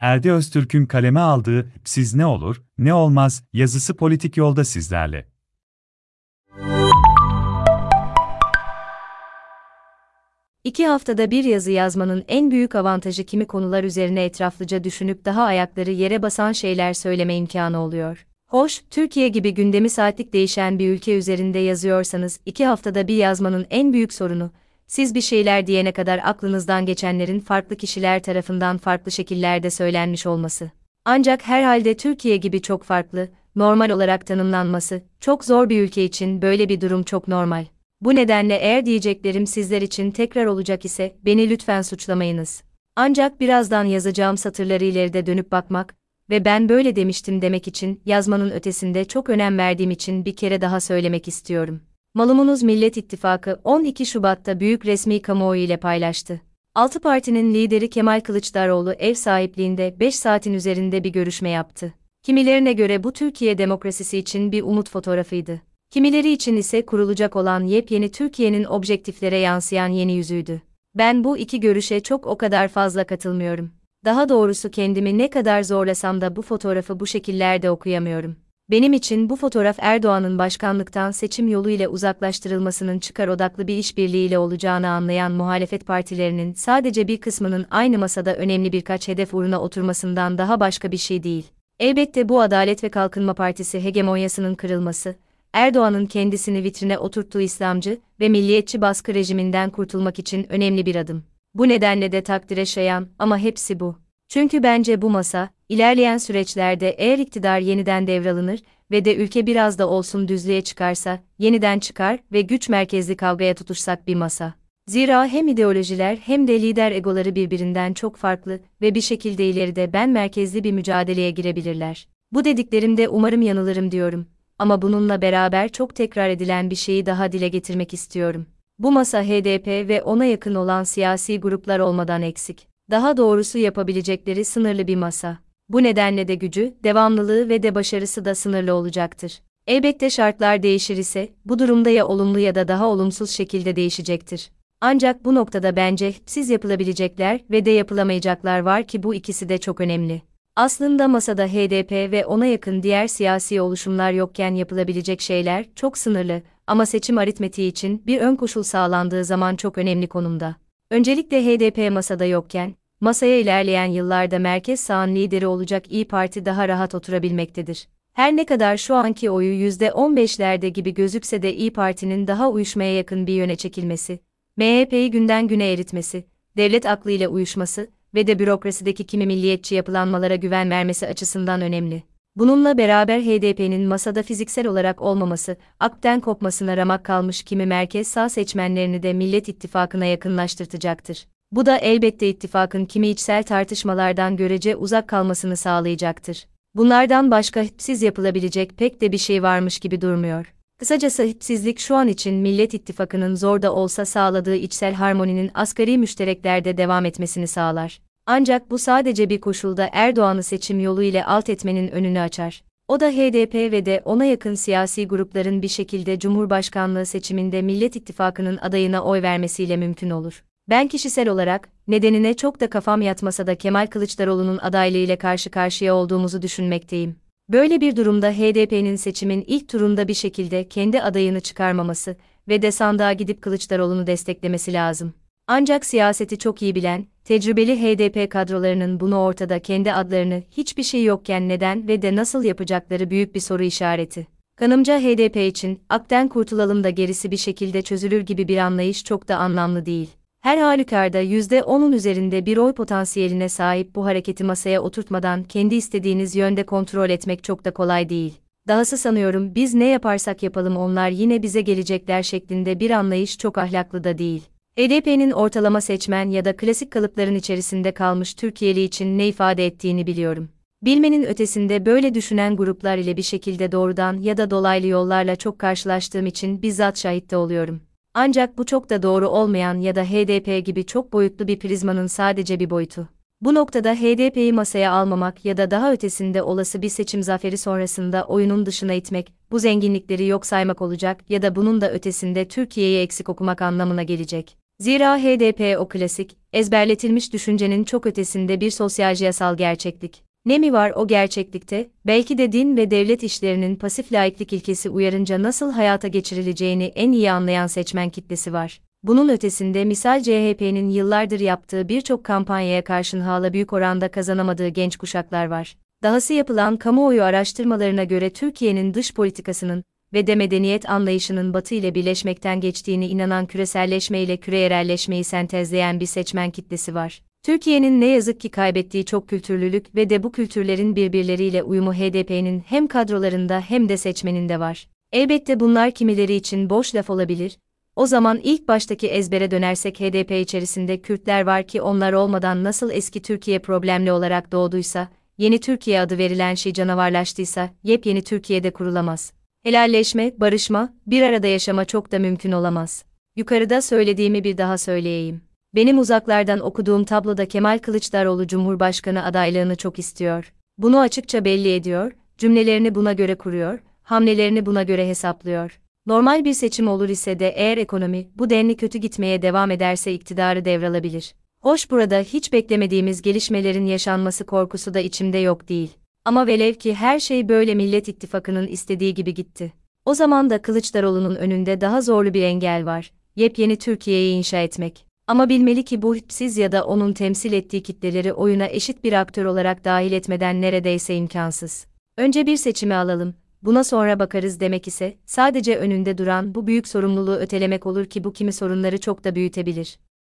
Erde Öztürk'ün kaleme aldığı "Siz ne olur, ne olmaz" yazısı politik yolda sizlerle. İki haftada bir yazı yazmanın en büyük avantajı kimi konular üzerine etraflıca düşünüp daha ayakları yere basan şeyler söyleme imkanı oluyor. Hoş, Türkiye gibi gündemi saatlik değişen bir ülke üzerinde yazıyorsanız iki haftada bir yazmanın en büyük sorunu, siz bir şeyler diyene kadar aklınızdan geçenlerin farklı kişiler tarafından farklı şekillerde söylenmiş olması. Ancak herhalde Türkiye gibi çok farklı, normal olarak tanımlanması, çok zor bir ülke için böyle bir durum çok normal. Bu nedenle eğer diyeceklerim sizler için tekrar olacak ise beni lütfen suçlamayınız. Ancak birazdan yazacağım satırları ileride dönüp bakmak ve ben böyle demiştim demek için yazmanın ötesinde çok önem verdiğim için bir kere daha söylemek istiyorum. Malumunuz Millet İttifakı 12 Şubat'ta büyük resmi kamuoyu ile paylaştı. Altı partinin lideri Kemal Kılıçdaroğlu ev sahipliğinde 5 saatin üzerinde bir görüşme yaptı. Kimilerine göre bu Türkiye demokrasisi için bir umut fotoğrafıydı. Kimileri için ise kurulacak olan yepyeni Türkiye'nin objektiflere yansıyan yeni yüzüydü. Ben bu iki görüşe çok o kadar fazla katılmıyorum. Daha doğrusu kendimi ne kadar zorlasam da bu fotoğrafı bu şekillerde okuyamıyorum. Benim için bu fotoğraf Erdoğan'ın başkanlıktan seçim yoluyla uzaklaştırılmasının çıkar odaklı bir işbirliğiyle olacağını anlayan muhalefet partilerinin sadece bir kısmının aynı masada önemli birkaç hedef uğruna oturmasından daha başka bir şey değil. Elbette bu Adalet ve Kalkınma Partisi hegemonyasının kırılması, Erdoğan'ın kendisini vitrine oturttuğu İslamcı ve milliyetçi baskı rejiminden kurtulmak için önemli bir adım. Bu nedenle de takdire şayan ama hepsi bu. Çünkü bence bu masa, ilerleyen süreçlerde eğer iktidar yeniden devralınır ve de ülke biraz da olsun düzlüğe çıkarsa, yeniden çıkar ve güç merkezli kavgaya tutuşsak bir masa. Zira hem ideolojiler hem de lider egoları birbirinden çok farklı ve bir şekilde ileride ben merkezli bir mücadeleye girebilirler. Bu dediklerimde umarım yanılırım diyorum. Ama bununla beraber çok tekrar edilen bir şeyi daha dile getirmek istiyorum. Bu masa HDP ve ona yakın olan siyasi gruplar olmadan eksik. Daha doğrusu yapabilecekleri sınırlı bir masa. Bu nedenle de gücü, devamlılığı ve de başarısı da sınırlı olacaktır. Elbette şartlar değişir ise, bu durumda ya olumlu ya da daha olumsuz şekilde değişecektir. Ancak bu noktada bence siz yapılabilecekler ve de yapılamayacaklar var ki bu ikisi de çok önemli. Aslında masada HDP ve ona yakın diğer siyasi oluşumlar yokken yapılabilecek şeyler çok sınırlı ama seçim aritmetiği için bir ön koşul sağlandığı zaman çok önemli konumda. Öncelikle HDP masada yokken, masaya ilerleyen yıllarda merkez sağın lideri olacak İyi Parti daha rahat oturabilmektedir. Her ne kadar şu anki oyu %15'lerde gibi gözükse de İyi Parti'nin daha uyuşmaya yakın bir yöne çekilmesi, MHP'yi günden güne eritmesi, devlet aklıyla uyuşması ve de bürokrasideki kimi milliyetçi yapılanmalara güven vermesi açısından önemli. Bununla beraber HDP'nin masada fiziksel olarak olmaması, AKP'den kopmasına ramak kalmış kimi merkez sağ seçmenlerini de Millet İttifakı'na yakınlaştırtacaktır. Bu da elbette ittifakın kimi içsel tartışmalardan görece uzak kalmasını sağlayacaktır. Bunlardan başka hipsiz yapılabilecek pek de bir şey varmış gibi durmuyor. Kısacası hipsizlik şu an için Millet İttifakı'nın zor da olsa sağladığı içsel harmoninin asgari müştereklerde devam etmesini sağlar. Ancak bu sadece bir koşulda Erdoğan'ı seçim yolu ile alt etmenin önünü açar. O da HDP ve de ona yakın siyasi grupların bir şekilde Cumhurbaşkanlığı seçiminde Millet İttifakı'nın adayına oy vermesiyle mümkün olur. Ben kişisel olarak, nedenine çok da kafam yatmasa da Kemal Kılıçdaroğlu'nun adaylığı ile karşı karşıya olduğumuzu düşünmekteyim. Böyle bir durumda HDP'nin seçimin ilk turunda bir şekilde kendi adayını çıkarmaması ve de sandığa gidip Kılıçdaroğlu'nu desteklemesi lazım. Ancak siyaseti çok iyi bilen, tecrübeli HDP kadrolarının bunu ortada kendi adlarını hiçbir şey yokken neden ve de nasıl yapacakları büyük bir soru işareti. Kanımca HDP için akten kurtulalım da gerisi bir şekilde çözülür gibi bir anlayış çok da anlamlı değil. Her halükarda %10'un üzerinde bir oy potansiyeline sahip bu hareketi masaya oturtmadan kendi istediğiniz yönde kontrol etmek çok da kolay değil. Dahası sanıyorum biz ne yaparsak yapalım onlar yine bize gelecekler şeklinde bir anlayış çok ahlaklı da değil. HDP'nin ortalama seçmen ya da klasik kalıpların içerisinde kalmış Türkiye'li için ne ifade ettiğini biliyorum. Bilmenin ötesinde böyle düşünen gruplar ile bir şekilde doğrudan ya da dolaylı yollarla çok karşılaştığım için bizzat şahitte oluyorum. Ancak bu çok da doğru olmayan ya da HDP gibi çok boyutlu bir prizmanın sadece bir boyutu. Bu noktada HDP'yi masaya almamak ya da daha ötesinde olası bir seçim zaferi sonrasında oyunun dışına itmek, bu zenginlikleri yok saymak olacak ya da bunun da ötesinde Türkiye'yi eksik okumak anlamına gelecek. Zira HDP o klasik, ezberletilmiş düşüncenin çok ötesinde bir sosyal-yasal gerçeklik. Ne mi var o gerçeklikte, belki de din ve devlet işlerinin pasif laiklik ilkesi uyarınca nasıl hayata geçirileceğini en iyi anlayan seçmen kitlesi var. Bunun ötesinde misal CHP'nin yıllardır yaptığı birçok kampanyaya karşın hala büyük oranda kazanamadığı genç kuşaklar var. Dahası yapılan kamuoyu araştırmalarına göre Türkiye'nin dış politikasının ve de medeniyet anlayışının Batı ile birleşmekten geçtiğini inanan küreselleşme ile küreyerelleşmeyi sentezleyen bir seçmen kitlesi var. Türkiye'nin ne yazık ki kaybettiği çok kültürlülük ve de bu kültürlerin birbirleriyle uyumu HDP'nin hem kadrolarında hem de seçmeninde var. Elbette bunlar kimileri için boş laf olabilir. O zaman ilk baştaki ezbere dönersek HDP içerisinde Kürtler var ki onlar olmadan nasıl eski Türkiye problemli olarak doğduysa, yeni Türkiye adı verilen şey canavarlaştıysa, yepyeni Türkiye'de kurulamaz. Helalleşme, barışma, bir arada yaşama çok da mümkün olamaz. Yukarıda söylediğimi bir daha söyleyeyim. Benim uzaklardan okuduğum tabloda Kemal Kılıçdaroğlu Cumhurbaşkanı adaylığını çok istiyor. Bunu açıkça belli ediyor, cümlelerini buna göre kuruyor, hamlelerini buna göre hesaplıyor. Normal bir seçim olur ise de eğer ekonomi bu denli kötü gitmeye devam ederse iktidarı devralabilir. Hoş burada hiç beklemediğimiz gelişmelerin yaşanması korkusu da içimde yok değil. Ama velev ki her şey böyle Millet İttifakı'nın istediği gibi gitti. O zaman da Kılıçdaroğlu'nun önünde daha zorlu bir engel var. Yepyeni Türkiye'yi inşa etmek. Ama bilmeli ki bu hipsiz ya da onun temsil ettiği kitleleri oyuna eşit bir aktör olarak dahil etmeden neredeyse imkansız. Önce bir seçimi alalım, buna sonra bakarız demek ise, sadece önünde duran bu büyük sorumluluğu ötelemek olur ki bu kimi sorunları çok da büyütebilir.